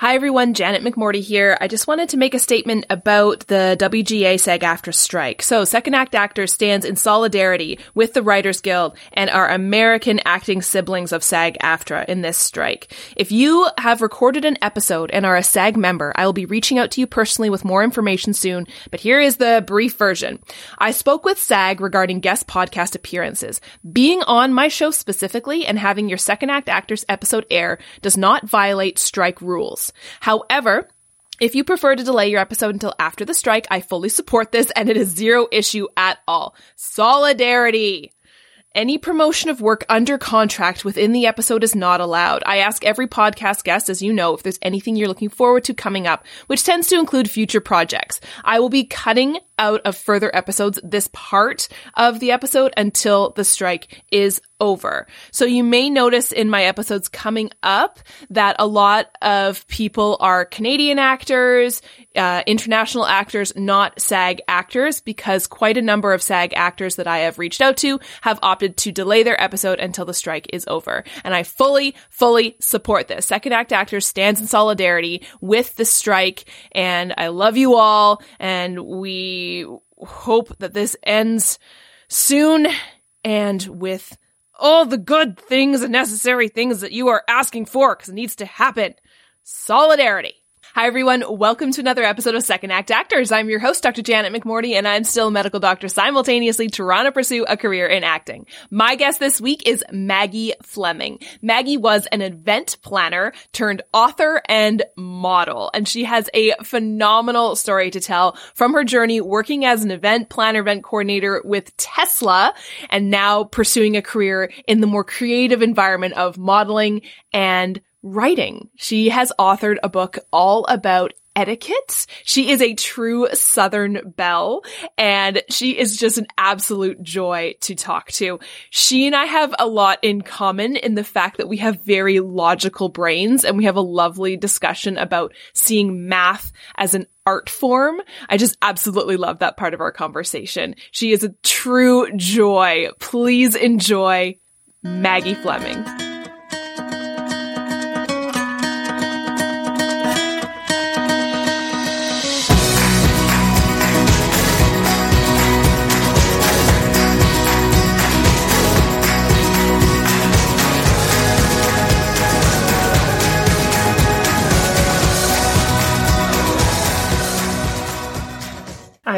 Hi everyone, Janet McMordie here. I just wanted to make a statement about the WGA SAG AFTRA strike. So, Second Act Actors stands in solidarity with the Writers Guild and our American acting siblings of SAG AFTRA in this strike. If you have recorded an episode and are a SAG member, I will be reaching out to you personally with more information soon, but here is the brief version. I spoke with SAG regarding guest podcast appearances. Being on my show specifically and having your Second Act Actors episode air does not violate strike rules. However, if you prefer to delay your episode until after the strike, I fully support this and it is zero issue at all. Solidarity! Any promotion of work under contract within the episode is not allowed. I ask every podcast guest, as you know, if there's anything you're looking forward to coming up, which tends to include future projects. I will be cutting out of further episodes this part of the episode until the strike is over. So you may notice in my episodes coming up that a lot of people are Canadian actors, uh, international actors, not SAG actors, because quite a number of SAG actors that I have reached out to have opted to delay their episode until the strike is over. And I fully, fully support this. Second Act Actors stands in solidarity with the strike, and I love you all, and we hope that this ends soon and with all the good things and necessary things that you are asking for because it needs to happen. Solidarity. Hi everyone, welcome to another episode of Second Act Actors. I'm your host, Dr. Janet McMordie, and I'm still a medical doctor simultaneously trying to pursue a career in acting. My guest this week is Maggie Fleming. Maggie was an event planner turned author and model, and she has a phenomenal story to tell from her journey working as an event planner, event coordinator with Tesla, and now pursuing a career in the more creative environment of modeling and writing. She has authored a book all about etiquette. She is a true Southern belle and she is just an absolute joy to talk to. She and I have a lot in common in the fact that we have very logical brains and we have a lovely discussion about seeing math as an art form. I just absolutely love that part of our conversation. She is a true joy. Please enjoy Maggie Fleming.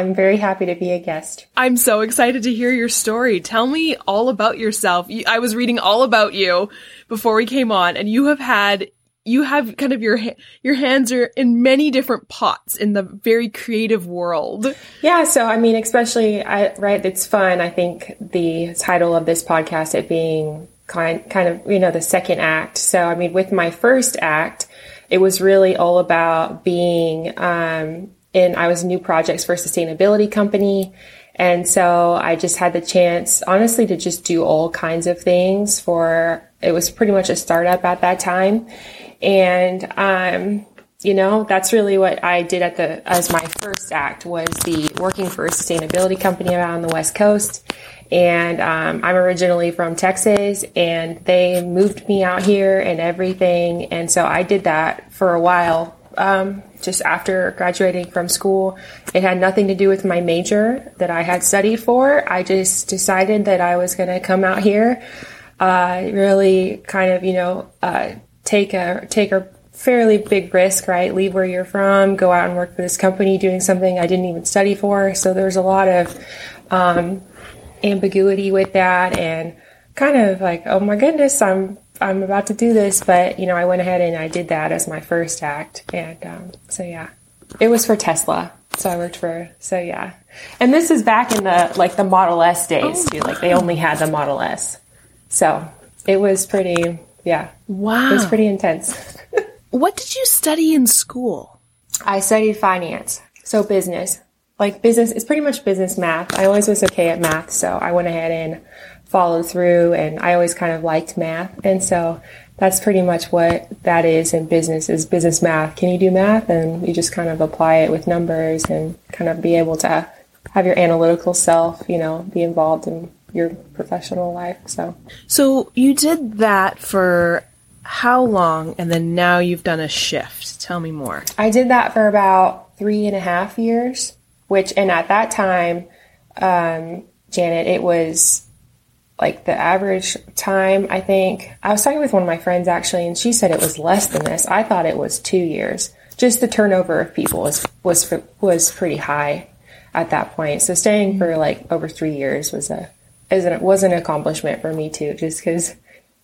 I'm very happy to be a guest. I'm so excited to hear your story. Tell me all about yourself. I was reading all about you before we came on and you have had you have kind of your your hands are in many different pots in the very creative world. Yeah, so I mean, especially I, right, it's fun. I think the title of this podcast it being kind kind of you know the second act. So I mean, with my first act, it was really all about being um, and I was new projects for a sustainability company. And so I just had the chance, honestly, to just do all kinds of things for, it was pretty much a startup at that time. And, um, you know, that's really what I did at the, as my first act was the working for a sustainability company out on the West Coast. And, um, I'm originally from Texas and they moved me out here and everything. And so I did that for a while um, just after graduating from school. It had nothing to do with my major that I had studied for. I just decided that I was going to come out here, uh, really kind of, you know, uh, take a, take a fairly big risk, right? Leave where you're from, go out and work for this company doing something I didn't even study for. So there's a lot of, um, ambiguity with that and kind of like, oh my goodness, I'm I'm about to do this, but you know, I went ahead and I did that as my first act, and um, so yeah, it was for Tesla. So I worked for so yeah, and this is back in the like the Model S days too. Like they only had the Model S, so it was pretty yeah. Wow, it was pretty intense. what did you study in school? I studied finance, so business. Like business, it's pretty much business math. I always was okay at math, so I went ahead and follow through and I always kind of liked math. And so that's pretty much what that is in business is business math. Can you do math? And you just kind of apply it with numbers and kind of be able to have your analytical self, you know, be involved in your professional life. So So you did that for how long? And then now you've done a shift. Tell me more. I did that for about three and a half years, which, and at that time, um, Janet, it was like the average time, I think. I was talking with one of my friends actually, and she said it was less than this. I thought it was two years. Just the turnover of people was was was pretty high at that point. So staying for like over three years was a is an, was an accomplishment for me too, just because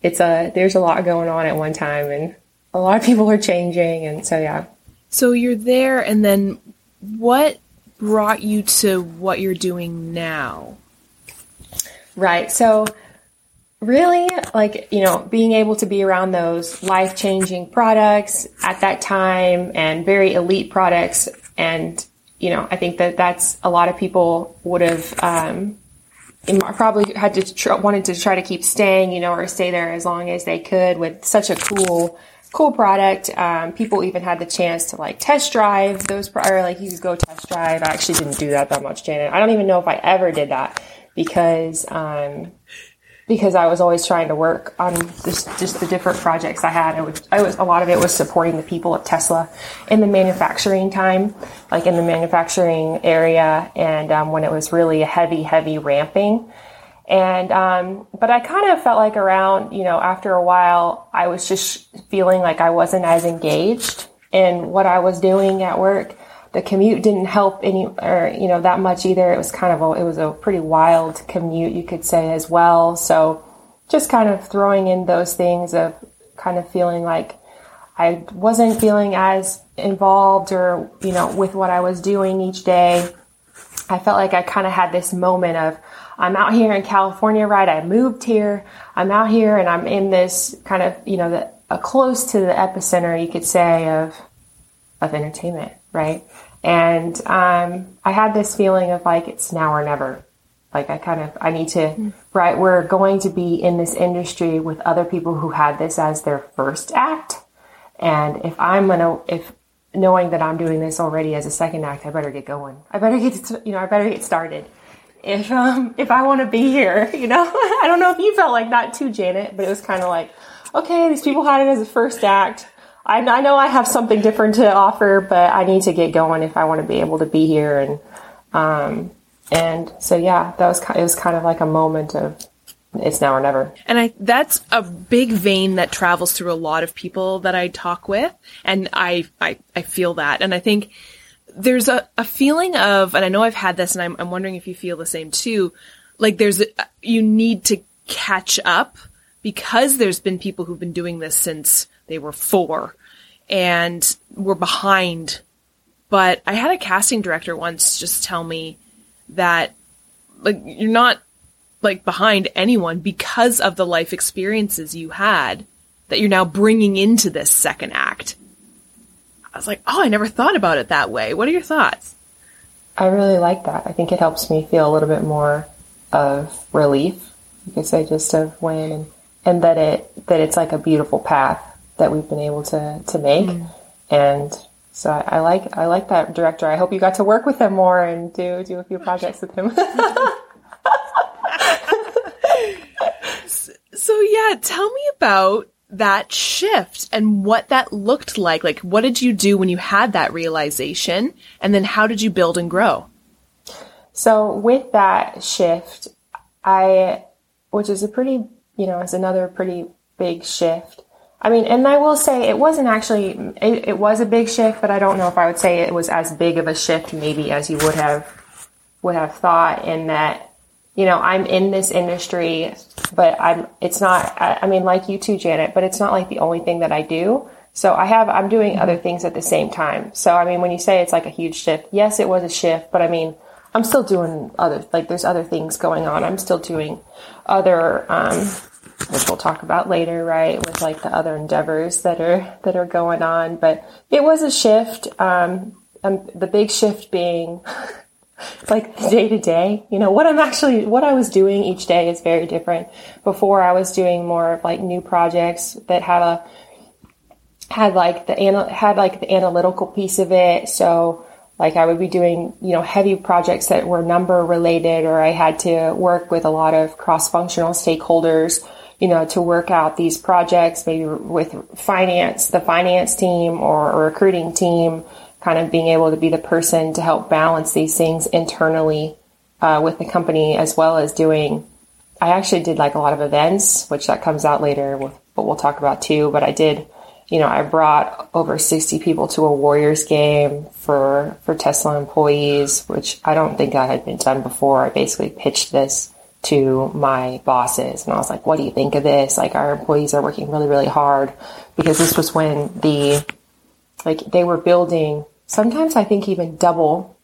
it's a there's a lot going on at one time, and a lot of people are changing, and so yeah. So you're there, and then what brought you to what you're doing now? Right. So really like you know being able to be around those life changing products at that time and very elite products and you know i think that that's a lot of people would have um, probably had to tr- wanted to try to keep staying you know or stay there as long as they could with such a cool cool product. Um, people even had the chance to like test drive those pro- or like you could go test drive. I actually didn't do that that much janet. I don't even know if i ever did that because um, because I was always trying to work on just, just the different projects I had. It was, I was, a lot of it was supporting the people at Tesla in the manufacturing time, like in the manufacturing area. And, um, when it was really a heavy, heavy ramping. And, um, but I kind of felt like around, you know, after a while, I was just feeling like I wasn't as engaged in what I was doing at work the commute didn't help any or you know that much either. It was kind of a, it was a pretty wild commute, you could say as well. So just kind of throwing in those things of kind of feeling like I wasn't feeling as involved or you know with what I was doing each day. I felt like I kind of had this moment of I'm out here in California, right? I moved here. I'm out here and I'm in this kind of, you know, the, a close to the epicenter, you could say, of of entertainment, right? And um, I had this feeling of like it's now or never. Like I kind of I need to mm. right. We're going to be in this industry with other people who had this as their first act, and if I'm gonna if knowing that I'm doing this already as a second act, I better get going. I better get to, you know I better get started. If um if I want to be here, you know I don't know if you felt like that too, Janet, but it was kind of like okay, these people had it as a first act I, I know I have something different to offer, but I need to get going if I want to be able to be here. And um, and so yeah, that was it was kind of like a moment of it's now or never. And I that's a big vein that travels through a lot of people that I talk with, and I I, I feel that, and I think there's a, a feeling of, and I know I've had this, and I'm, I'm wondering if you feel the same too. Like there's a, you need to catch up because there's been people who've been doing this since they were four and were behind. But I had a casting director once just tell me that like you're not like behind anyone because of the life experiences you had that you're now bringing into this second act. I was like, "Oh, I never thought about it that way." What are your thoughts? I really like that. I think it helps me feel a little bit more of relief. You could say just of when and, that it that it's like a beautiful path that we've been able to to make. Mm. And so I, I, like I like that director. I hope you got to work with him more and do do a few projects with him. so yeah, tell me about that shift and what that looked like. Like what did you do when you had that realization and then how did you build and grow? So with that shift, I which is a pretty, you know, it's another pretty big shift. I mean, and I will say it wasn't actually, it, it, was a big shift, but I don't know if I would say it was as big of a shift maybe as you would have, would have thought in that, you know, I'm in this industry, but I'm, it's not, I, I mean, like you too, Janet, but it's not like the only thing that I do. So I have, I'm doing other things at the same time. So, I mean, when you say it's like a huge shift, yes, it was a shift, but I mean, I'm still doing other, like there's other things going on. I'm still doing other, um, which we'll talk about later, right? With like the other endeavors that are that are going on. But it was a shift. Um, um the big shift being like day to day. You know what I'm actually what I was doing each day is very different. Before I was doing more of like new projects that had a had like the had like the analytical piece of it. So like I would be doing, you know, heavy projects that were number related or I had to work with a lot of cross functional stakeholders you know, to work out these projects, maybe with finance, the finance team or, or recruiting team, kind of being able to be the person to help balance these things internally uh, with the company, as well as doing. I actually did like a lot of events, which that comes out later, with, but we'll talk about too. But I did, you know, I brought over 60 people to a Warriors game for for Tesla employees, which I don't think I had been done before. I basically pitched this to my bosses and I was like, what do you think of this? Like our employees are working really, really hard because this was when the, like they were building, sometimes I think even double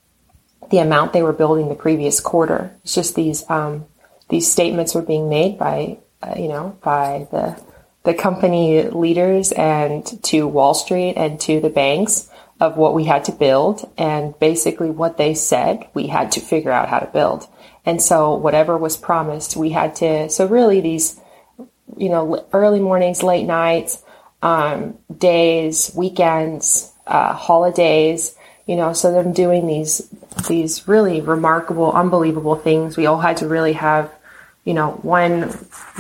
the amount they were building the previous quarter. It's just these, um, these statements were being made by, uh, you know, by the, the company leaders and to Wall Street and to the banks of what we had to build. And basically what they said, we had to figure out how to build. And so whatever was promised, we had to, so really these, you know, early mornings, late nights, um, days, weekends, uh, holidays, you know, so them doing these, these really remarkable, unbelievable things. We all had to really have, you know, one,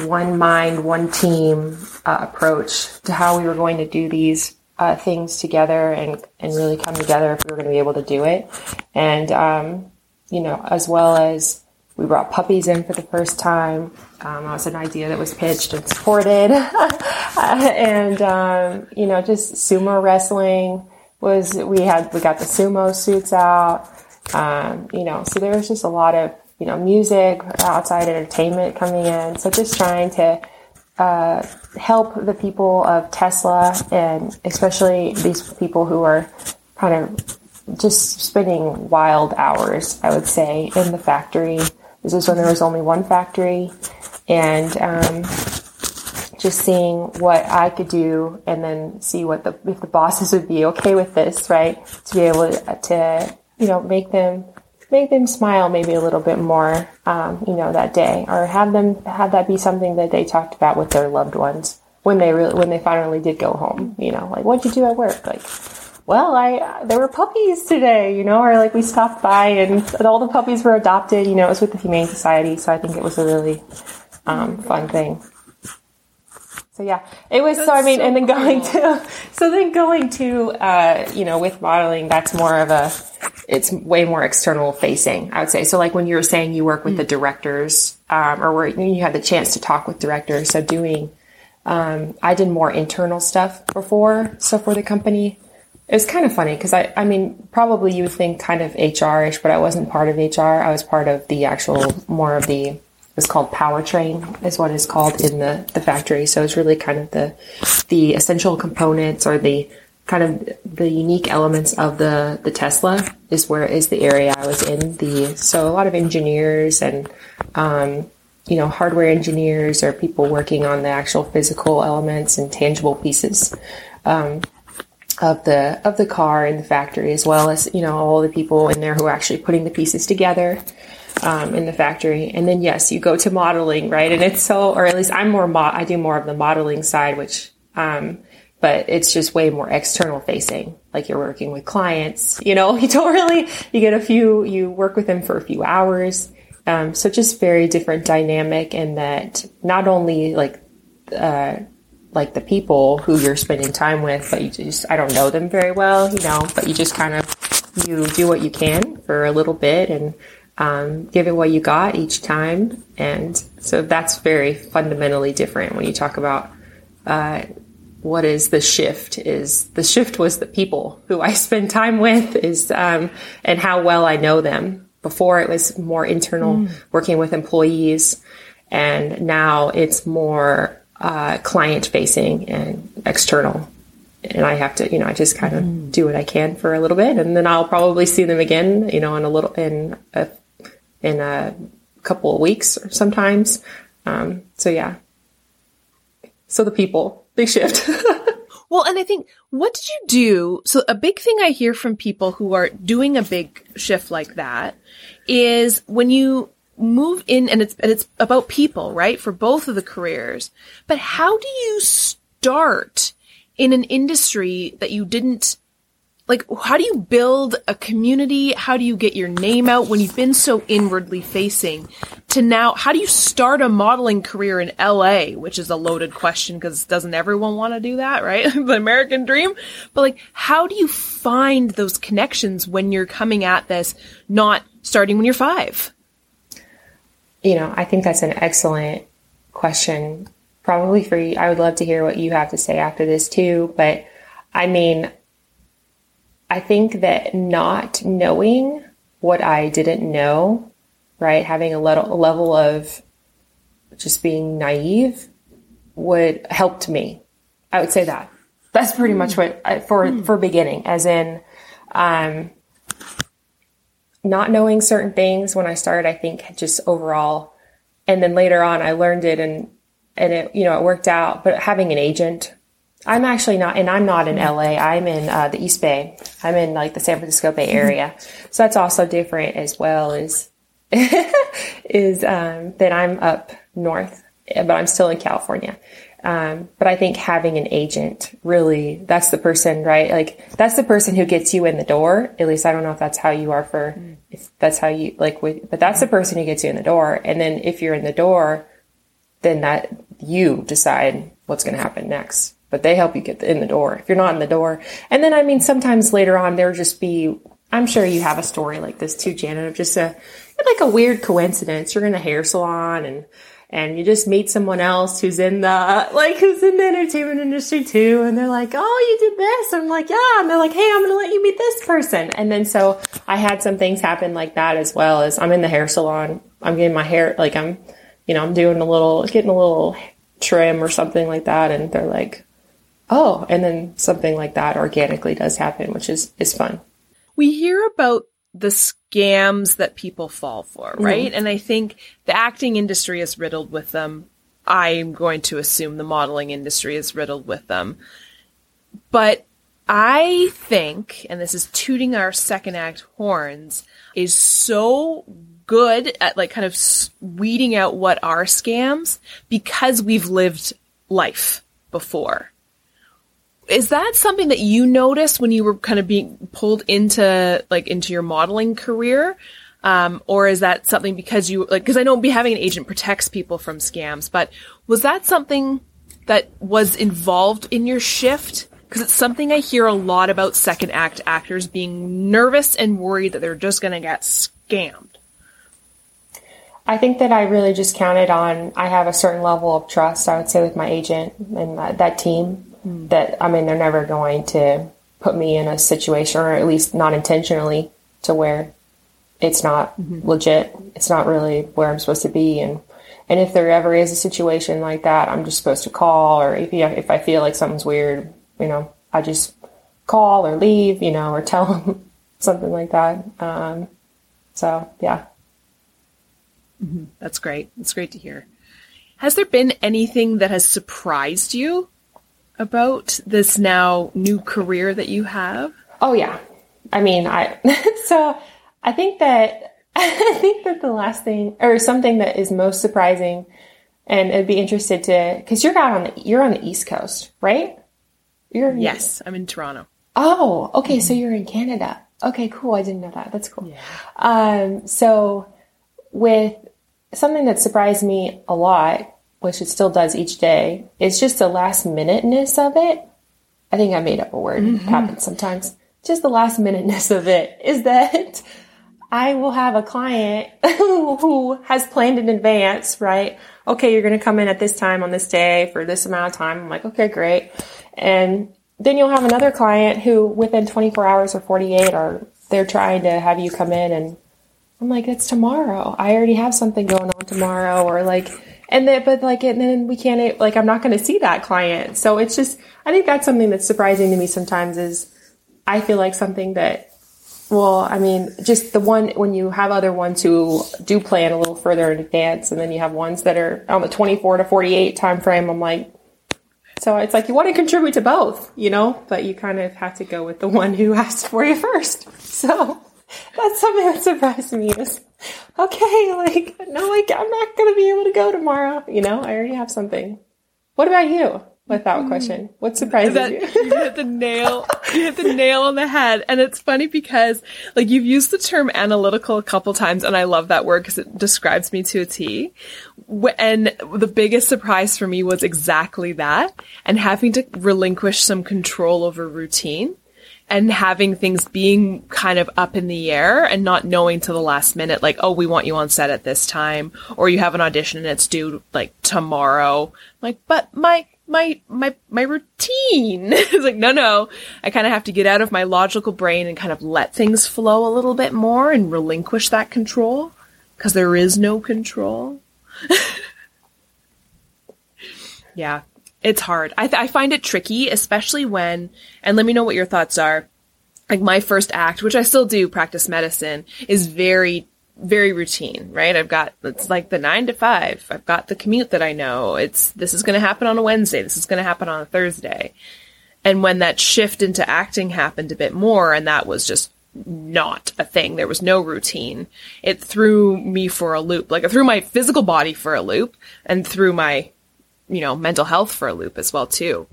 one mind, one team uh, approach to how we were going to do these uh, things together and, and really come together if we were going to be able to do it. And, um, you know, as well as we brought puppies in for the first time. Um, that was an idea that was pitched and supported. and, um, you know, just sumo wrestling was, we had, we got the sumo suits out. Um, you know, so there was just a lot of, you know, music, outside entertainment coming in. So just trying to, uh, help the people of Tesla and especially these people who are kind of just spending wild hours, I would say, in the factory this is when there was only one factory, and um, just seeing what I could do, and then see what the if the bosses would be okay with this, right? To be able to, to you know make them make them smile maybe a little bit more, um, you know, that day, or have them have that be something that they talked about with their loved ones when they really when they finally did go home. You know, like what'd you do at work, like well, I there were puppies today, you know, or like we stopped by and all the puppies were adopted. You know, it was with the Humane Society, so I think it was a really um, fun thing. So yeah, it was. That's so I mean, so and then going cool. to so then going to uh, you know with modeling, that's more of a it's way more external facing. I would say. So like when you were saying you work with mm. the directors, um, or where you had the chance to talk with directors, so doing. Um, I did more internal stuff before, so for the company, it was kind of funny because I, I mean, probably you would think kind of HR-ish, but I wasn't part of HR. I was part of the actual, more of the, it's called powertrain is what it's called in the, the factory. So it's really kind of the, the essential components or the kind of the unique elements of the, the Tesla is where is the area I was in the, so a lot of engineers and, um, you know, hardware engineers or people working on the actual physical elements and tangible pieces. Um, of the of the car in the factory, as well as you know all the people in there who are actually putting the pieces together um, in the factory. And then yes, you go to modeling, right? And it's so, or at least I'm more mo- I do more of the modeling side, which, um, but it's just way more external facing. Like you're working with clients, you know, you don't really you get a few, you work with them for a few hours. Um, so just very different dynamic in that not only like uh, like the people who you're spending time with, but you just, I don't know them very well, you know, but you just kind of, you do what you can for a little bit and, um, give it what you got each time. And so that's very fundamentally different when you talk about, uh, what is the shift is the shift was the people who I spend time with is, um, and how well I know them. Before it was more internal mm. working with employees and now it's more uh, client facing and external. And I have to, you know, I just kind of mm. do what I can for a little bit, and then I'll probably see them again, you know, in a little in a in a couple of weeks or sometimes. Um, so yeah. So the people, big shift. well, and I think what did you do? So a big thing I hear from people who are doing a big shift like that is when you move in and it's and it's about people, right? For both of the careers. But how do you start in an industry that you didn't like how do you build a community how do you get your name out when you've been so inwardly facing to now how do you start a modeling career in LA which is a loaded question because doesn't everyone want to do that right the american dream but like how do you find those connections when you're coming at this not starting when you're 5 you know i think that's an excellent question probably for you i would love to hear what you have to say after this too but i mean I think that not knowing what I didn't know, right, having a level, level of just being naive would helped me. I would say that. That's pretty much what I, for mm. for beginning, as in, um, not knowing certain things when I started. I think just overall, and then later on, I learned it and and it you know it worked out. But having an agent I'm actually not, and I'm not in LA. I'm in uh, the East Bay. I'm in like the San Francisco Bay mm-hmm. Area. so that's also different as well. Is is um, that I'm up north, but I'm still in California. Um, but I think having an agent really, that's the person, right? Like that's the person who gets you in the door. At least I don't know if that's how you are for, if that's how you like, with, but that's the person who gets you in the door. And then if you're in the door, then that you decide what's going to happen next but they help you get in the door if you're not in the door. And then, I mean, sometimes later on, there'll just be, I'm sure you have a story like this too, Janet, of just a, like a weird coincidence. You're in a hair salon and, and you just meet someone else who's in the, like, who's in the entertainment industry too. And they're like, oh, you did this. I'm like, yeah. And they're like, hey, I'm to let you meet this person. And then so I had some things happen like that as well as I'm in the hair salon. I'm getting my hair, like I'm, you know, I'm doing a little, getting a little trim or something like that. And they're like, oh, and then something like that organically does happen, which is is fun. We hear about the scams that people fall for, right? Mm-hmm. And I think the acting industry is riddled with them. I'm going to assume the modeling industry is riddled with them. But I think, and this is tooting our second act horns, is so good at like kind of weeding out what are scams because we've lived life before is that something that you noticed when you were kind of being pulled into like into your modeling career? Um, or is that something because you like because I know having an agent protects people from scams, but was that something that was involved in your shift? Because it's something I hear a lot about second act actors being nervous and worried that they're just going to get scammed. I think that I really just counted on I have a certain level of trust. I would say with my agent and that, that team that I mean they're never going to put me in a situation or at least not intentionally to where it's not mm-hmm. legit. It's not really where I'm supposed to be and and if there ever is a situation like that, I'm just supposed to call or if you, if I feel like something's weird, you know, I just call or leave, you know, or tell them something like that. Um, so yeah. Mm-hmm. That's great. That's great to hear. Has there been anything that has surprised you about this now new career that you have? Oh yeah. I mean, I so I think that I think that the last thing or something that is most surprising and I'd be interested to cuz you're out on the you're on the East Coast, right? You're Yes, I'm in Toronto. Oh, okay, so you're in Canada. Okay, cool. I didn't know that. That's cool. Yeah. Um so with something that surprised me a lot which it still does each day, it's just the last minuteness of it. I think I made up a word. Mm-hmm. It happens sometimes. Just the last minuteness of it is that I will have a client who has planned in advance, right? Okay, you're going to come in at this time on this day for this amount of time. I'm like, okay, great. And then you'll have another client who within 24 hours or 48 are, they're trying to have you come in and I'm like, it's tomorrow. I already have something going on tomorrow or like, and then but like and then we can't like i'm not going to see that client. So it's just i think that's something that's surprising to me sometimes is i feel like something that well i mean just the one when you have other ones who do plan a little further in advance and then you have ones that are on the 24 to 48 time frame i'm like so it's like you want to contribute to both you know? But you kind of have to go with the one who asked for you first. So that's something that surprised me is okay, like, no, like, I'm not going to be able to go tomorrow. You know, I already have something. What about you? without hmm. question. What surprises that, you? you hit the nail. You hit the nail on the head, and it's funny because like you've used the term analytical a couple times, and I love that word because it describes me to a T. And the biggest surprise for me was exactly that, and having to relinquish some control over routine. And having things being kind of up in the air and not knowing to the last minute, like, oh, we want you on set at this time, or you have an audition and it's due like tomorrow. Like, but my my my my routine. it's like no no. I kind of have to get out of my logical brain and kind of let things flow a little bit more and relinquish that control because there is no control. yeah, it's hard. I th- I find it tricky, especially when and let me know what your thoughts are. Like my first act, which I still do practice medicine, is very very routine, right? I've got, it's like the nine to five. I've got the commute that I know. It's, this is going to happen on a Wednesday. This is going to happen on a Thursday. And when that shift into acting happened a bit more, and that was just not a thing, there was no routine, it threw me for a loop. Like it threw my physical body for a loop and threw my, you know, mental health for a loop as well, too.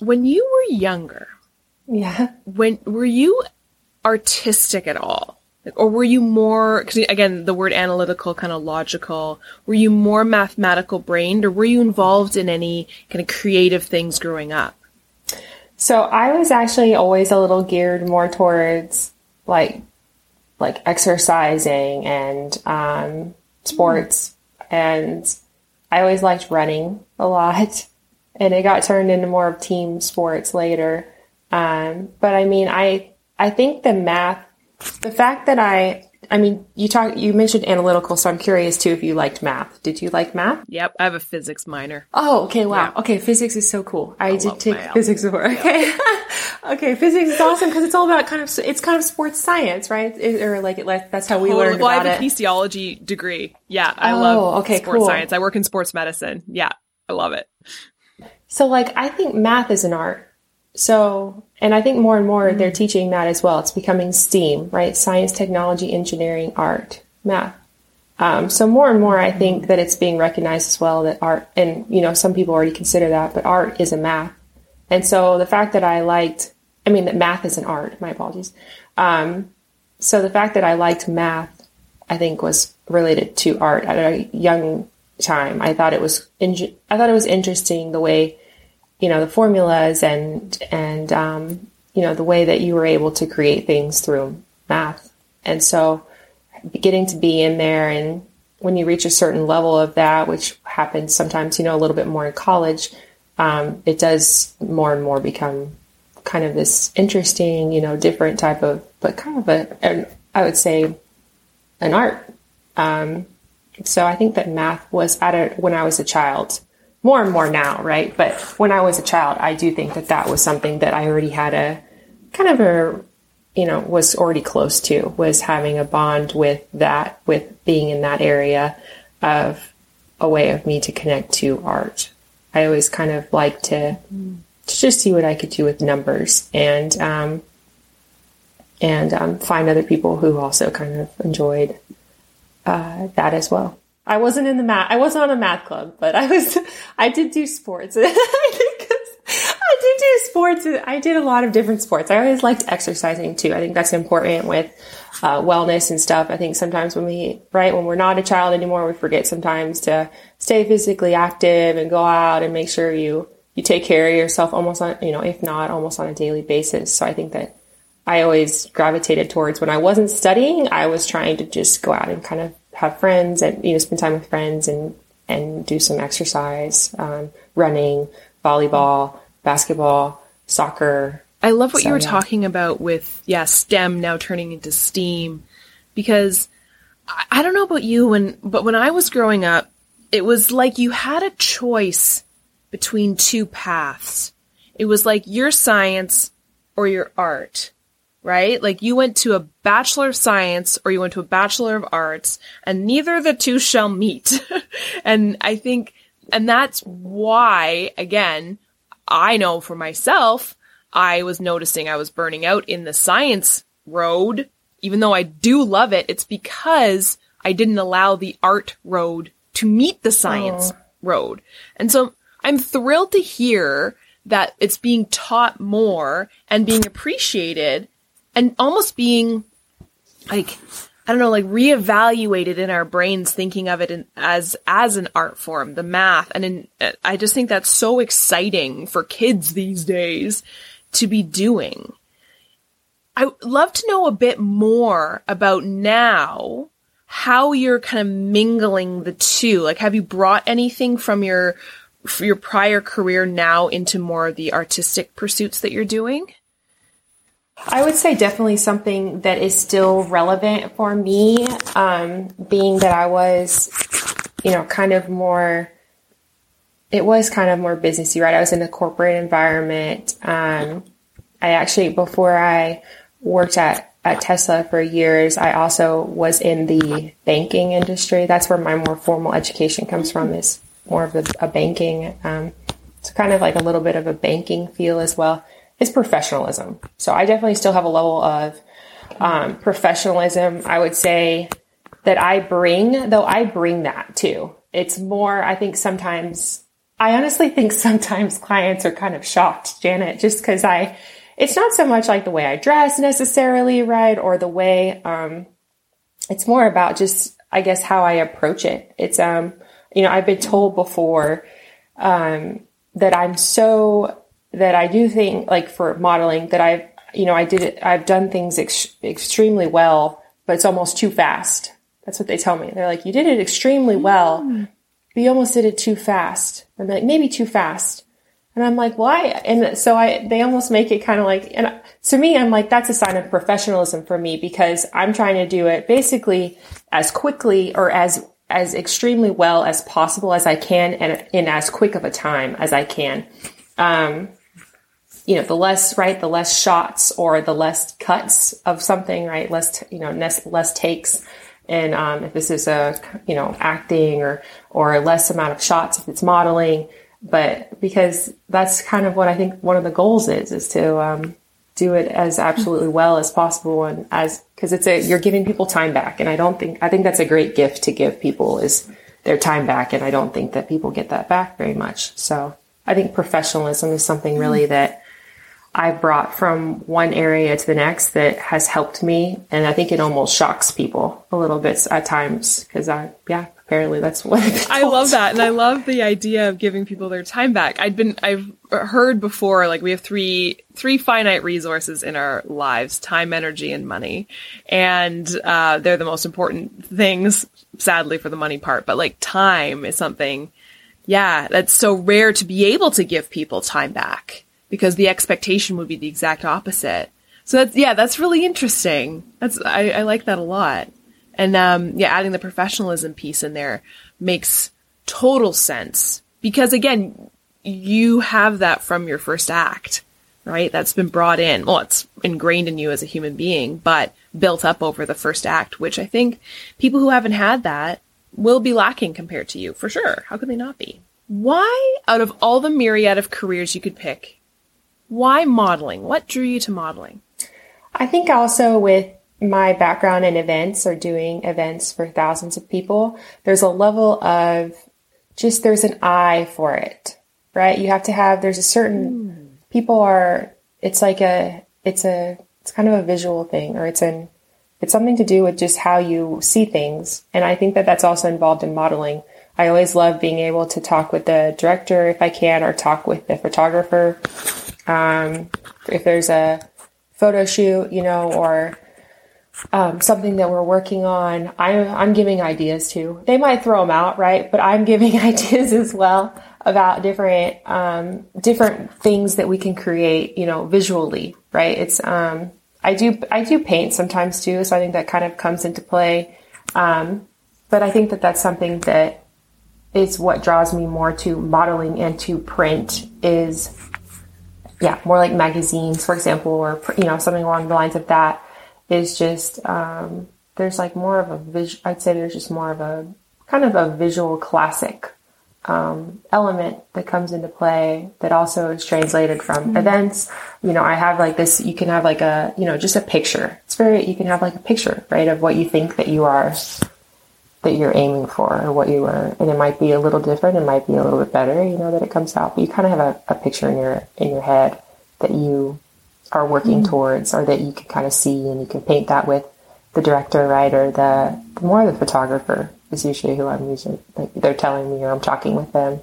when you were younger, yeah, when were you artistic at all? or were you more, cause again, the word analytical, kind of logical, were you more mathematical brained or were you involved in any kind of creative things growing up? So I was actually always a little geared more towards like, like exercising and, um, sports. Mm. And I always liked running a lot and it got turned into more of team sports later. Um, but I mean, I I think the math, the fact that I I mean, you talk, you mentioned analytical, so I'm curious too if you liked math. Did you like math? Yep, I have a physics minor. Oh, okay, wow. Yeah. Okay, physics is so cool. I, I did take physics before. Okay, yeah. okay, physics is awesome because it's all about kind of it's kind of sports science, right? It, or like it, that's how we totally. learned well, about I have it. a kinesiology degree. Yeah, I oh, love okay, sports cool. science. I work in sports medicine. Yeah, I love it. So, like, I think math is an art. So, and I think more and more mm-hmm. they're teaching that as well. It's becoming STEAM, right? Science, technology, engineering, art, math. Um, so more and more, I think that it's being recognized as well that art, and you know, some people already consider that, but art is a math. And so the fact that I liked, I mean, that math is an art. My apologies. Um, so the fact that I liked math, I think, was related to art at a young time. I thought it was in, I thought it was interesting the way you know the formulas and and um, you know the way that you were able to create things through math. And so getting to be in there and when you reach a certain level of that, which happens sometimes, you know, a little bit more in college, um, it does more and more become kind of this interesting, you know, different type of, but kind of a, an, I would say, an art. Um, so I think that math was at a, when I was a child, more and more now, right? But when I was a child, I do think that that was something that I already had a kind of a, you know, was already close to, was having a bond with that, with being in that area of a way of me to connect to art. I always kind of like to, to just see what I could do with numbers and, um, and um, find other people who also kind of enjoyed uh, that as well. I wasn't in the math. I wasn't on a math club, but I was. I did do sports. I did do sports. I did a lot of different sports. I always liked exercising too. I think that's important with uh, wellness and stuff. I think sometimes when we, right, when we're not a child anymore, we forget sometimes to stay physically active and go out and make sure you you take care of yourself almost on, you know, if not almost on a daily basis. So I think that I always gravitated towards when I wasn't studying, I was trying to just go out and kind of have friends and, you know, spend time with friends and, and do some exercise, um, running, volleyball, basketball, soccer. I love what so, you were yeah. talking about with, yeah, STEM now turning into STEAM because I, I don't know about you when, but when I was growing up, it was like you had a choice between two paths. It was like your science or your art right? Like you went to a Bachelor of Science or you went to a Bachelor of Arts and neither of the two shall meet. and I think, and that's why, again, I know for myself, I was noticing I was burning out in the science road even though I do love it, it's because I didn't allow the art road to meet the science oh. road. And so I'm thrilled to hear that it's being taught more and being appreciated and almost being like I don't know, like reevaluated in our brains, thinking of it in, as as an art form, the math, and in, I just think that's so exciting for kids these days to be doing. I would love to know a bit more about now how you're kind of mingling the two. Like, have you brought anything from your your prior career now into more of the artistic pursuits that you're doing? I would say definitely something that is still relevant for me, um, being that I was, you know, kind of more, it was kind of more businessy, right? I was in a corporate environment. Um, I actually, before I worked at, at Tesla for years, I also was in the banking industry. That's where my more formal education comes from is more of a, a banking, um, it's kind of like a little bit of a banking feel as well is professionalism. So I definitely still have a level of um, professionalism. I would say that I bring, though I bring that too. It's more, I think sometimes, I honestly think sometimes clients are kind of shocked, Janet, just because I, it's not so much like the way I dress necessarily, right? Or the way, um, it's more about just, I guess, how I approach it. It's, um, you know, I've been told before, um, that I'm so that I do think like for modeling that I've, you know, I did it, I've done things ex- extremely well, but it's almost too fast. That's what they tell me. They're like, you did it extremely well, mm. but you almost did it too fast. I'm like, maybe too fast. And I'm like, why? And so I, they almost make it kind of like, and to me, I'm like, that's a sign of professionalism for me because I'm trying to do it basically as quickly or as, as extremely well as possible as I can and in as quick of a time as I can. Um, you know, the less, right, the less shots or the less cuts of something, right, less, you know, less, less takes. And um, if this is a, you know, acting or, or less amount of shots if it's modeling, but because that's kind of what I think one of the goals is, is to um, do it as absolutely well as possible and as, because it's a, you're giving people time back. And I don't think, I think that's a great gift to give people is their time back. And I don't think that people get that back very much. So I think professionalism is something really that I brought from one area to the next that has helped me. And I think it almost shocks people a little bit at times because I, yeah, apparently that's what I love that. And I love the idea of giving people their time back. I'd been, I've heard before, like we have three, three finite resources in our lives, time, energy, and money. And, uh, they're the most important things, sadly for the money part, but like time is something, yeah, that's so rare to be able to give people time back because the expectation would be the exact opposite. So that's, yeah, that's really interesting. That's, I, I like that a lot. And, um, yeah, adding the professionalism piece in there makes total sense because again, you have that from your first act, right? That's been brought in. Well, it's ingrained in you as a human being, but built up over the first act, which I think people who haven't had that will be lacking compared to you for sure. How could they not be? Why, out of all the myriad of careers you could pick, why modeling? What drew you to modeling? I think also with my background in events or doing events for thousands of people, there's a level of just there's an eye for it, right? You have to have, there's a certain, mm. people are, it's like a, it's a, it's kind of a visual thing or it's an, it's something to do with just how you see things. And I think that that's also involved in modeling. I always love being able to talk with the director if I can or talk with the photographer um, if there's a photo shoot, you know, or um, something that we're working on, I'm, I'm giving ideas to. They might throw them out, right? But I'm giving ideas as well about different um, different things that we can create, you know, visually, right? It's um, I do I do paint sometimes too, so I think that kind of comes into play. Um, but I think that that's something that is what draws me more to modeling and to print is yeah, more like magazines, for example, or you know something along the lines of that is just um, there's like more of a visual. I'd say there's just more of a kind of a visual classic um, element that comes into play that also is translated from mm-hmm. events. You know, I have like this, you can have like a, you know, just a picture. It's very, you can have like a picture, right, of what you think that you are, that you're aiming for or what you are. And it might be a little different. It might be a little bit better, you know, that it comes out, but you kind of have a, a picture in your, in your head that you are working mm-hmm. towards or that you can kind of see and you can paint that with the director, right, or the, the more the photographer is usually who I'm using. Like they're telling me or I'm talking with them.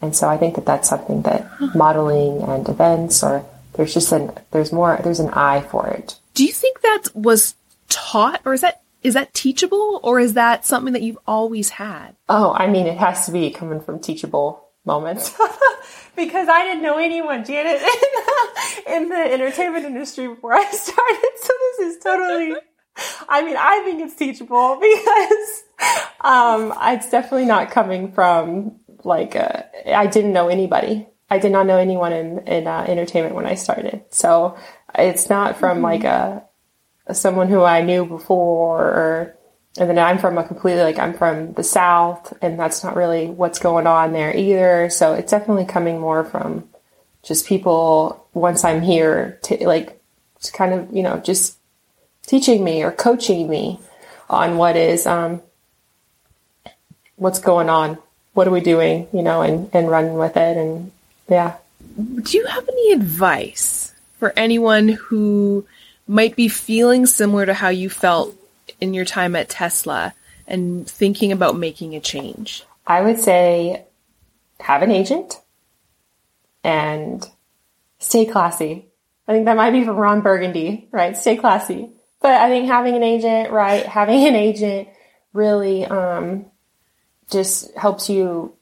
And so I think that that's something that modeling and events or there's just an, there's more, there's an eye for it. Do you think that was taught or is that, is that teachable or is that something that you've always had? Oh, I mean, it has to be coming from teachable moments because I didn't know anyone, Janet, in the, in the entertainment industry before I started. So this is totally I mean, I think it's teachable because um, it's definitely not coming from like I didn't know anybody. I did not know anyone in in uh, entertainment when I started, so it's not from mm-hmm. like a, someone who I knew before. Or, and then I'm from a completely like I'm from the South, and that's not really what's going on there either. So it's definitely coming more from just people once I'm here to like to kind of you know just teaching me or coaching me on what is um, what's going on, what are we doing, you know, and and running with it, and yeah. Do you have any advice for anyone who might be feeling similar to how you felt in your time at Tesla and thinking about making a change? I would say have an agent and stay classy. I think that might be from Ron Burgundy, right? Stay classy. But I think having an agent, right, having an agent really um, just helps you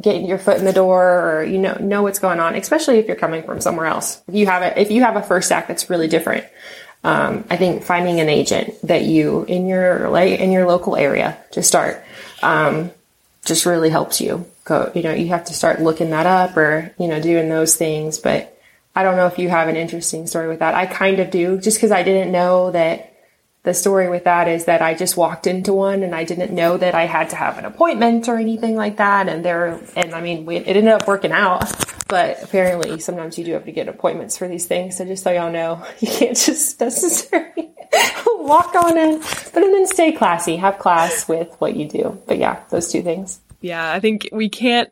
get your foot in the door or you know know what's going on, especially if you're coming from somewhere else. If you have a if you have a first act that's really different, um, I think finding an agent that you in your like in your local area to start um, just really helps you. Go, you know, you have to start looking that up or you know doing those things, but I don't know if you have an interesting story with that. I kind of do, just because I didn't know that the story with that is that I just walked into one and I didn't know that I had to have an appointment or anything like that. And there, and I mean, we, it ended up working out, but apparently sometimes you do have to get appointments for these things. So just so y'all know, you can't just necessarily walk on in, but then stay classy, have class with what you do. But yeah, those two things. Yeah, I think we can't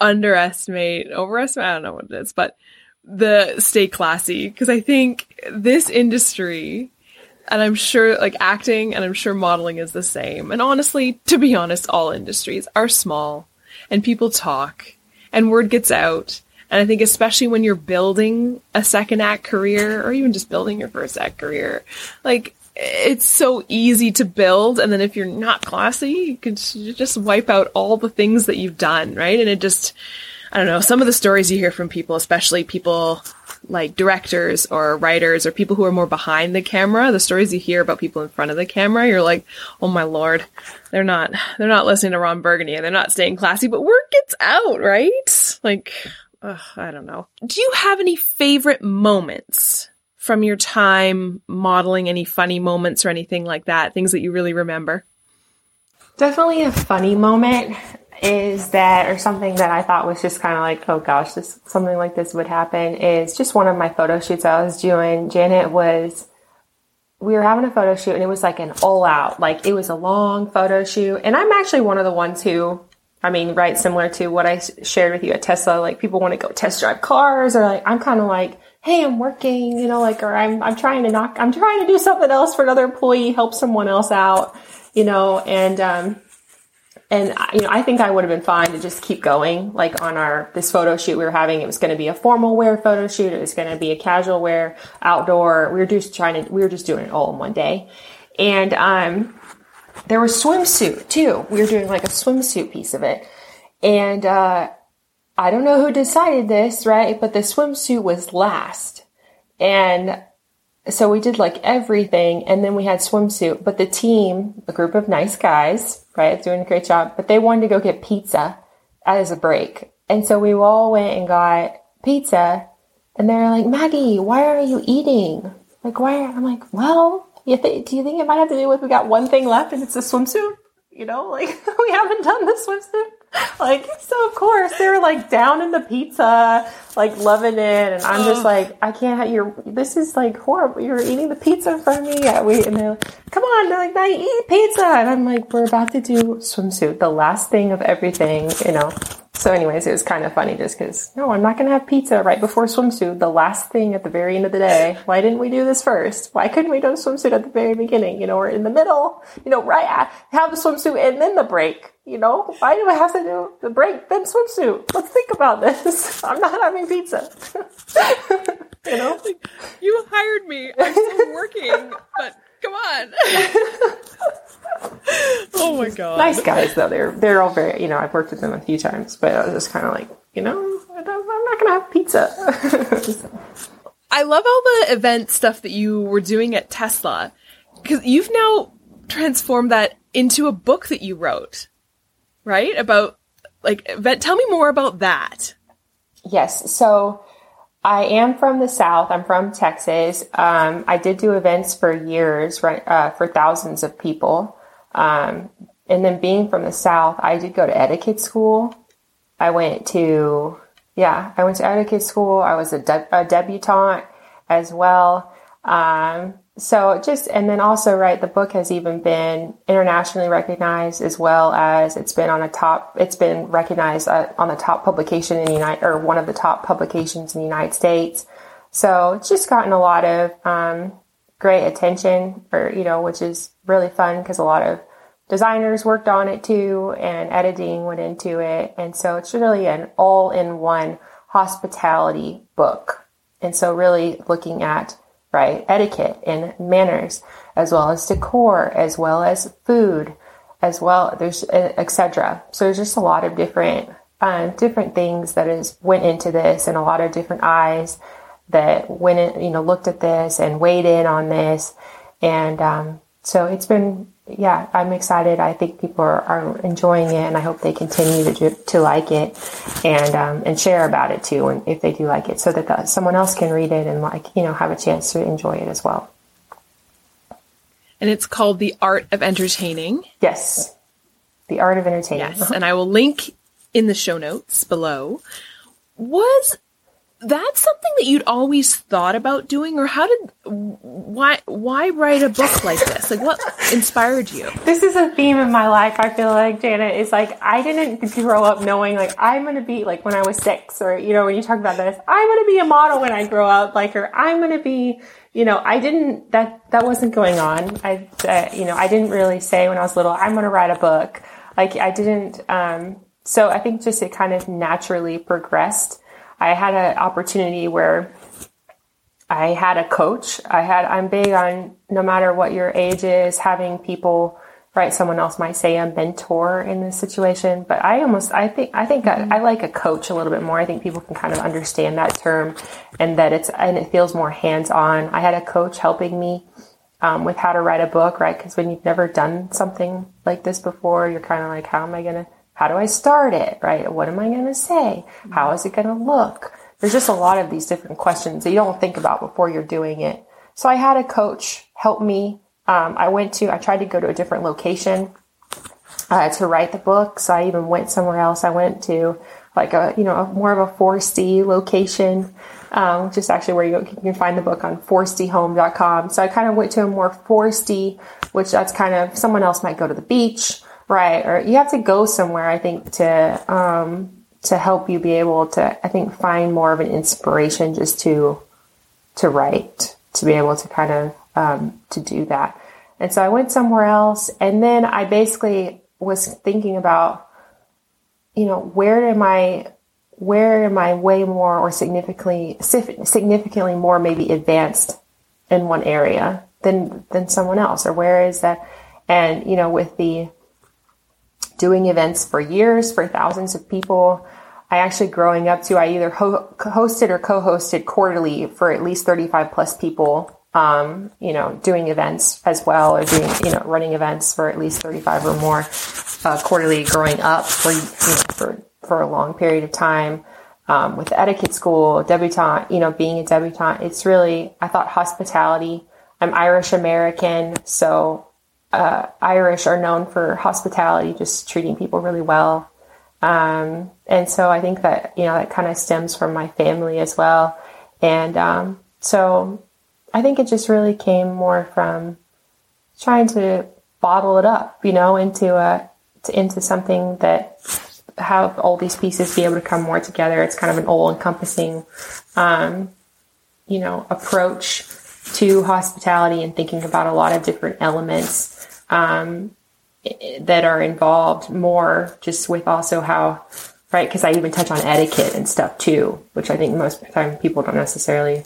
underestimate, overestimate, I don't know what it is, but the stay classy because I think this industry and I'm sure like acting and I'm sure modeling is the same. And honestly, to be honest, all industries are small and people talk and word gets out. And I think especially when you're building a second act career or even just building your first act career, like it's so easy to build. And then if you're not classy, you can just wipe out all the things that you've done, right? And it just, I don't know, some of the stories you hear from people, especially people like directors or writers or people who are more behind the camera, the stories you hear about people in front of the camera, you're like, oh my lord, they're not, they're not listening to Ron Burgundy and they're not staying classy, but word gets out, right? Like, ugh, I don't know. Do you have any favorite moments from your time modeling? Any funny moments or anything like that? Things that you really remember? Definitely a funny moment is that, or something that I thought was just kind of like, oh gosh, this something like this would happen. Is just one of my photo shoots I was doing. Janet was, we were having a photo shoot, and it was like an all out, like it was a long photo shoot. And I'm actually one of the ones who, I mean, right, similar to what I shared with you at Tesla. Like people want to go test drive cars, or like I'm kind of like, hey, I'm working, you know, like, or I'm I'm trying to knock, I'm trying to do something else for another employee, help someone else out, you know, and um and you know, I think I would have been fine to just keep going. Like on our this photo shoot we were having, it was going to be a formal wear photo shoot. It was going to be a casual wear, outdoor. We were just trying to, we were just doing it all in one day, and um, there was swimsuit too. We were doing like a swimsuit piece of it, and uh, I don't know who decided this, right? But the swimsuit was last, and so we did like everything and then we had swimsuit but the team a group of nice guys right? It's doing a great job. But they wanted to go get pizza as a break. And so we all went and got pizza. And they're like maggie why are you eating? Like why are, i'm like well you th- do you think it might have to do with we got one thing left and it's a swimsuit? You know like we haven't done the swimsuit like, so of course they're like down in the pizza, like loving it, and I'm just like, I can't. Have, you're this is like horrible. You're eating the pizza in front of me. Yeah, we and they're like, come on, they're like, I eat pizza, and I'm like, we're about to do swimsuit, the last thing of everything, you know. So, anyways, it was kind of funny just because, no, I'm not going to have pizza right before swimsuit, the last thing at the very end of the day. Why didn't we do this first? Why couldn't we do a swimsuit at the very beginning, you know, or in the middle, you know, right at, have the swimsuit and then the break, you know? Why do I have to do the break, then swimsuit? Let's think about this. I'm not having pizza. you know? You hired me. I'm still working, but come on. oh my god. Nice guys though. They're they're all very you know, I've worked with them a few times, but I was just kinda like, you know, I'm not gonna have pizza. I love all the event stuff that you were doing at Tesla. Because you've now transformed that into a book that you wrote. Right? About like event tell me more about that. Yes. So I am from the South. I'm from Texas. Um, I did do events for years, right, uh, for thousands of people. Um, and then being from the South, I did go to etiquette school. I went to, yeah, I went to etiquette school. I was a, de- a debutante as well. Um, so just and then also right the book has even been internationally recognized as well as it's been on a top it's been recognized uh, on the top publication in the united or one of the top publications in the united states. So it's just gotten a lot of um, great attention or you know which is really fun because a lot of designers worked on it too and editing went into it. And so it's really an all-in-one hospitality book. And so really looking at right? Etiquette and manners, as well as decor, as well as food, as well. There's etc. So there's just a lot of different um, different things that is went into this, and a lot of different eyes that went in, you know looked at this and weighed in on this, and um, so it's been yeah, I'm excited. I think people are, are enjoying it, and I hope they continue to to like it and um, and share about it too, and if they do like it, so that the, someone else can read it and like you know have a chance to enjoy it as well. And it's called The Art of Entertaining. Yes, The Art of Entertaining. Yes, and I will link in the show notes below. Was that's something that you'd always thought about doing or how did why why write a book like this? Like what inspired you? This is a theme in my life i feel like janet is like i didn't grow up knowing like i'm to be like when i was six or you know when you talk about this i'm to be a model when i grow up like or i'm to be you know i didn't that that wasn't going on. I uh, you know i didn't really say when i was little i'm to write a book. Like i didn't um so i think just it kind of naturally progressed I had an opportunity where I had a coach. I had, I'm big on no matter what your age is, having people, right? Someone else might say a mentor in this situation, but I almost, I think, I think mm-hmm. I, I, like a coach a little bit more. I think people can kind of understand that term and that it's, and it feels more hands on. I had a coach helping me. Um, with how to write a book, right? Because when you've never done something like this before, you're kind of like, how am I going to how do I start it? Right? What am I going to say? How is it going to look? There's just a lot of these different questions that you don't think about before you're doing it. So I had a coach help me. Um, I went to, I tried to go to a different location uh, to write the book. So I even went somewhere else. I went to like a, you know, a, more of a foresty location, um, which is actually where you, you, can find the book on forestyhome.com. So I kind of went to a more foresty, which that's kind of someone else might go to the beach Right. Or you have to go somewhere, I think, to, um, to help you be able to, I think, find more of an inspiration just to, to write, to be able to kind of, um, to do that. And so I went somewhere else and then I basically was thinking about, you know, where am I, where am I way more or significantly, significantly more maybe advanced in one area than, than someone else or where is that? And, you know, with the, doing events for years for thousands of people. I actually growing up to, I either ho- hosted or co-hosted quarterly for at least 35 plus people, um, you know, doing events as well or doing, you know, running events for at least 35 or more, uh, quarterly growing up for, you know, for, for a long period of time. Um, with etiquette school, debutante, you know, being a debutante, it's really, I thought hospitality, I'm Irish American, so uh, Irish are known for hospitality, just treating people really well. Um, and so I think that, you know, that kind of stems from my family as well. And um, so I think it just really came more from trying to bottle it up, you know, into a into something that have all these pieces be able to come more together. It's kind of an all encompassing, um, you know, approach to hospitality and thinking about a lot of different elements um, that are involved more just with also how right because i even touch on etiquette and stuff too which i think most of the time people don't necessarily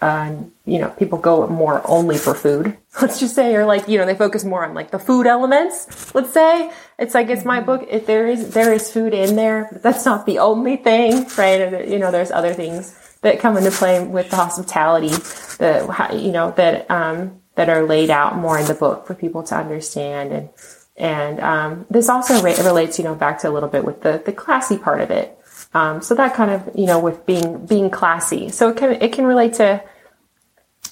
uh, you know people go more only for food let's just say or like you know they focus more on like the food elements let's say. It's like it's my book if there is there is food in there but that's not the only thing right? You know there's other things that come into play with the hospitality that you know that um, that are laid out more in the book for people to understand. And and um, this also re- relates you know back to a little bit with the the classy part of it. Um, so that kind of you know with being being classy. So it can it can relate to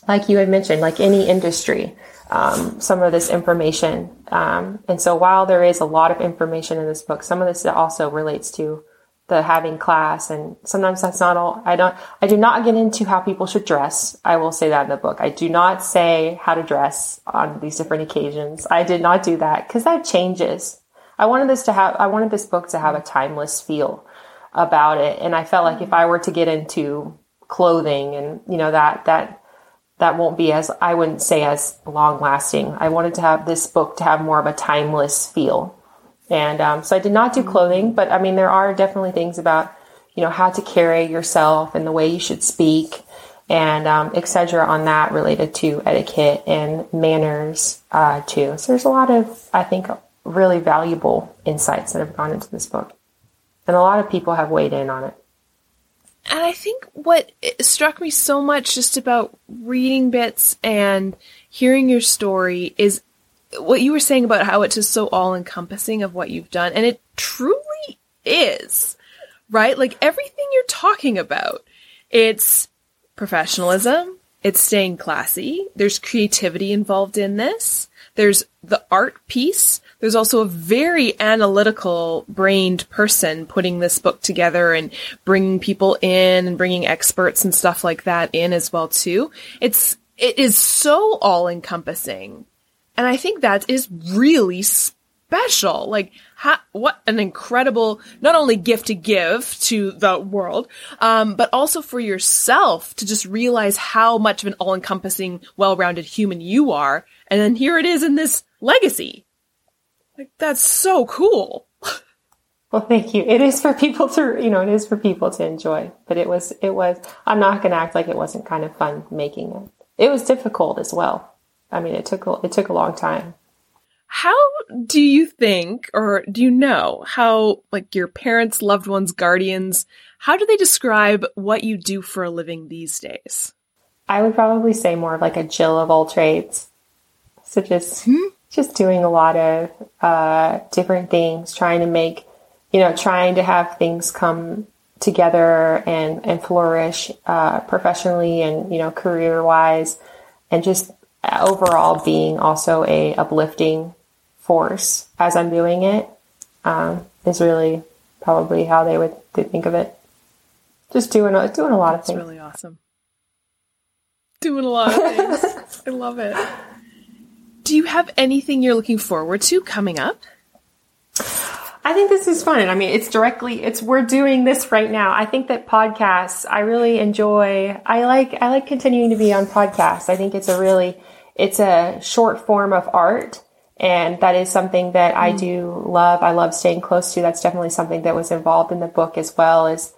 like you had mentioned like any industry um, some of this information. Um, and so while there is a lot of information in this book some of this also relates to the having class and sometimes that's not all i don't i do not get into how people should dress. I will say that in the book. I do not say how to dress on these different occasions. I did not do that because that changes. I wanted this to have i wanted this book to have a timeless feel about it and i felt like if i were to get into clothing and you know that that that won't be as i wouldn't say as long lasting. I wanted to have this book to have more of a timeless feel and um, so I did not do clothing, but I mean, there are definitely things about, you know, how to carry yourself and the way you should speak and um, etc. on that related to etiquette and manners uh, too. So there's a lot of, I think, really valuable insights that have gone into this book. And a lot of people have weighed in on it. And I think what struck me so much just about reading bits and hearing your story is what you were saying about how it's just so all encompassing of what you've done, and it truly is, right? Like everything you're talking about, it's professionalism, it's staying classy, there's creativity involved in this, there's the art piece, there's also a very analytical brained person putting this book together and bringing people in and bringing experts and stuff like that in as well too. It's, it is so all encompassing and I think that is really special. Like, ha- what an incredible, not only gift to give to the world, um, but also for yourself to just realize how much of an all encompassing, well rounded human you are. And then here it is in this legacy. Like, that's so cool. Well, thank you. It is for people to, you know, it is for people to enjoy, but it was, it was, I'm not going to act like it wasn't kind of fun making it. It was difficult as well. I mean, it took a, it took a long time. How do you think, or do you know how, like, your parents, loved ones, guardians, how do they describe what you do for a living these days? I would probably say more of like a Jill of all trades. So just hmm? just doing a lot of uh, different things, trying to make, you know, trying to have things come together and and flourish uh, professionally and you know career wise, and just overall being also a uplifting force as I'm doing it um, is really probably how they would think of it. Just doing doing a lot of That's things. Really awesome. Doing a lot of things. I love it. Do you have anything you're looking forward to coming up? I think this is fun. I mean, it's directly, it's, we're doing this right now. I think that podcasts, I really enjoy, I like, I like continuing to be on podcasts. I think it's a really, it's a short form of art. And that is something that mm. I do love. I love staying close to. That's definitely something that was involved in the book as well is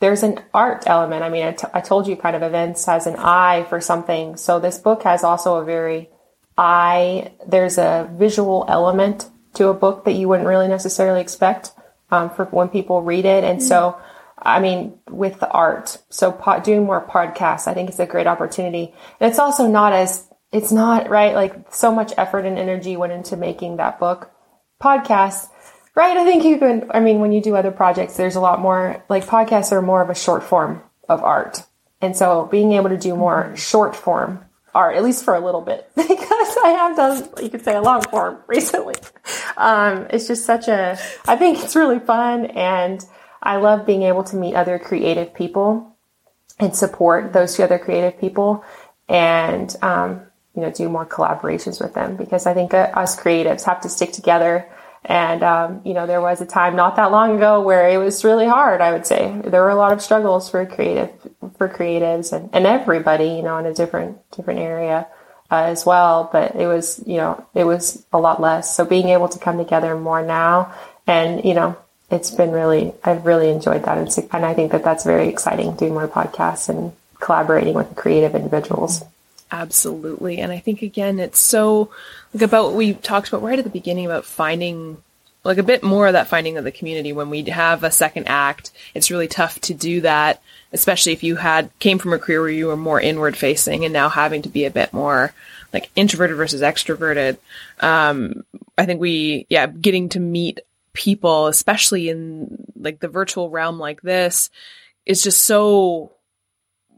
there's an art element. I mean, I, t- I told you kind of events has an eye for something. So this book has also a very eye, there's a visual element to a book that you wouldn't really necessarily expect um, for when people read it. And mm. so, I mean, with the art, so po- doing more podcasts, I think it's a great opportunity. And it's also not as it's not right. Like so much effort and energy went into making that book. Podcasts, right? I think you can, I mean, when you do other projects, there's a lot more, like podcasts are more of a short form of art. And so being able to do more short form art, at least for a little bit, because I have done, you could say, a long form recently. Um, it's just such a, I think it's really fun, and I love being able to meet other creative people and support those two other creative people, and um, you know, do more collaborations with them because I think uh, us creatives have to stick together. And, um, you know, there was a time not that long ago where it was really hard, I would say. There were a lot of struggles for creative, for creatives and, and everybody, you know, in a different, different area. Uh, as well, but it was, you know, it was a lot less. So being able to come together more now and, you know, it's been really, I've really enjoyed that. And, and I think that that's very exciting doing more podcasts and collaborating with creative individuals. Absolutely. And I think again, it's so like about what we talked about right at the beginning about finding like a bit more of that finding of the community when we have a second act. It's really tough to do that, especially if you had came from a career where you were more inward facing and now having to be a bit more like introverted versus extroverted. Um, I think we, yeah, getting to meet people, especially in like the virtual realm like this, is just so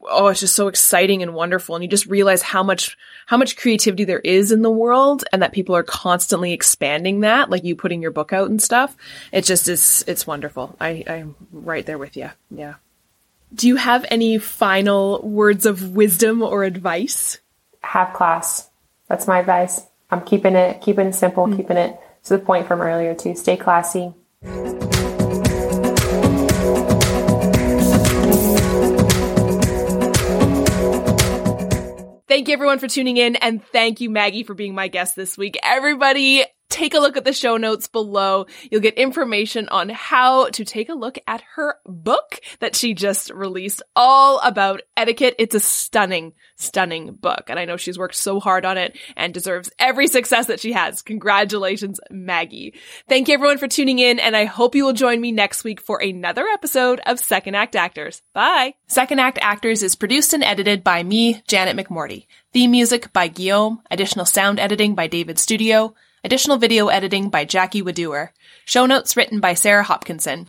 oh, it's just so exciting and wonderful. And you just realize how much, how much creativity there is in the world and that people are constantly expanding that, like you putting your book out and stuff. It just is, it's wonderful. I, I'm right there with you. Yeah. Do you have any final words of wisdom or advice? Have class. That's my advice. I'm keeping it, keeping it simple, mm-hmm. keeping it to the point from earlier too. Stay classy. Thank you everyone for tuning in and thank you Maggie for being my guest this week. Everybody take a look at the show notes below. You'll get information on how to take a look at her book that she just released all about etiquette. It's a stunning, stunning book. And I know she's worked so hard on it and deserves every success that she has. Congratulations, Maggie. Thank you everyone for tuning in. And I hope you will join me next week for another episode of Second Act Actors. Bye. Second Act Actors is produced and edited by me, Janet McMordie. Theme music by Guillaume. Additional sound editing by David Studio. Additional video editing by Jackie Wadoer. Show notes written by Sarah Hopkinson.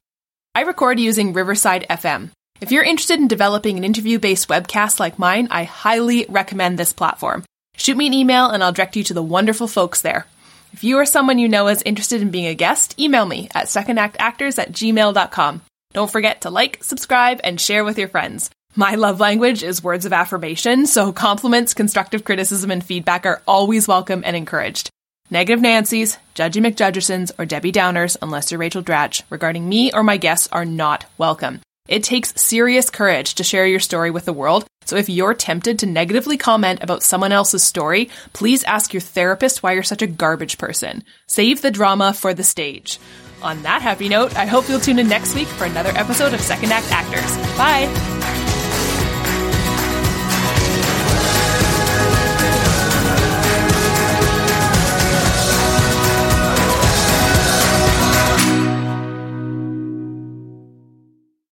I record using Riverside FM. If you're interested in developing an interview based webcast like mine, I highly recommend this platform. Shoot me an email and I'll direct you to the wonderful folks there. If you or someone you know is interested in being a guest, email me at secondactactors at gmail.com. Don't forget to like, subscribe, and share with your friends. My love language is words of affirmation, so compliments, constructive criticism, and feedback are always welcome and encouraged. Negative Nancy's, Judgy McJudgersons, or Debbie Downers, unless you're Rachel Dratch, regarding me or my guests are not welcome. It takes serious courage to share your story with the world, so if you're tempted to negatively comment about someone else's story, please ask your therapist why you're such a garbage person. Save the drama for the stage. On that happy note, I hope you'll tune in next week for another episode of Second Act Actors. Bye!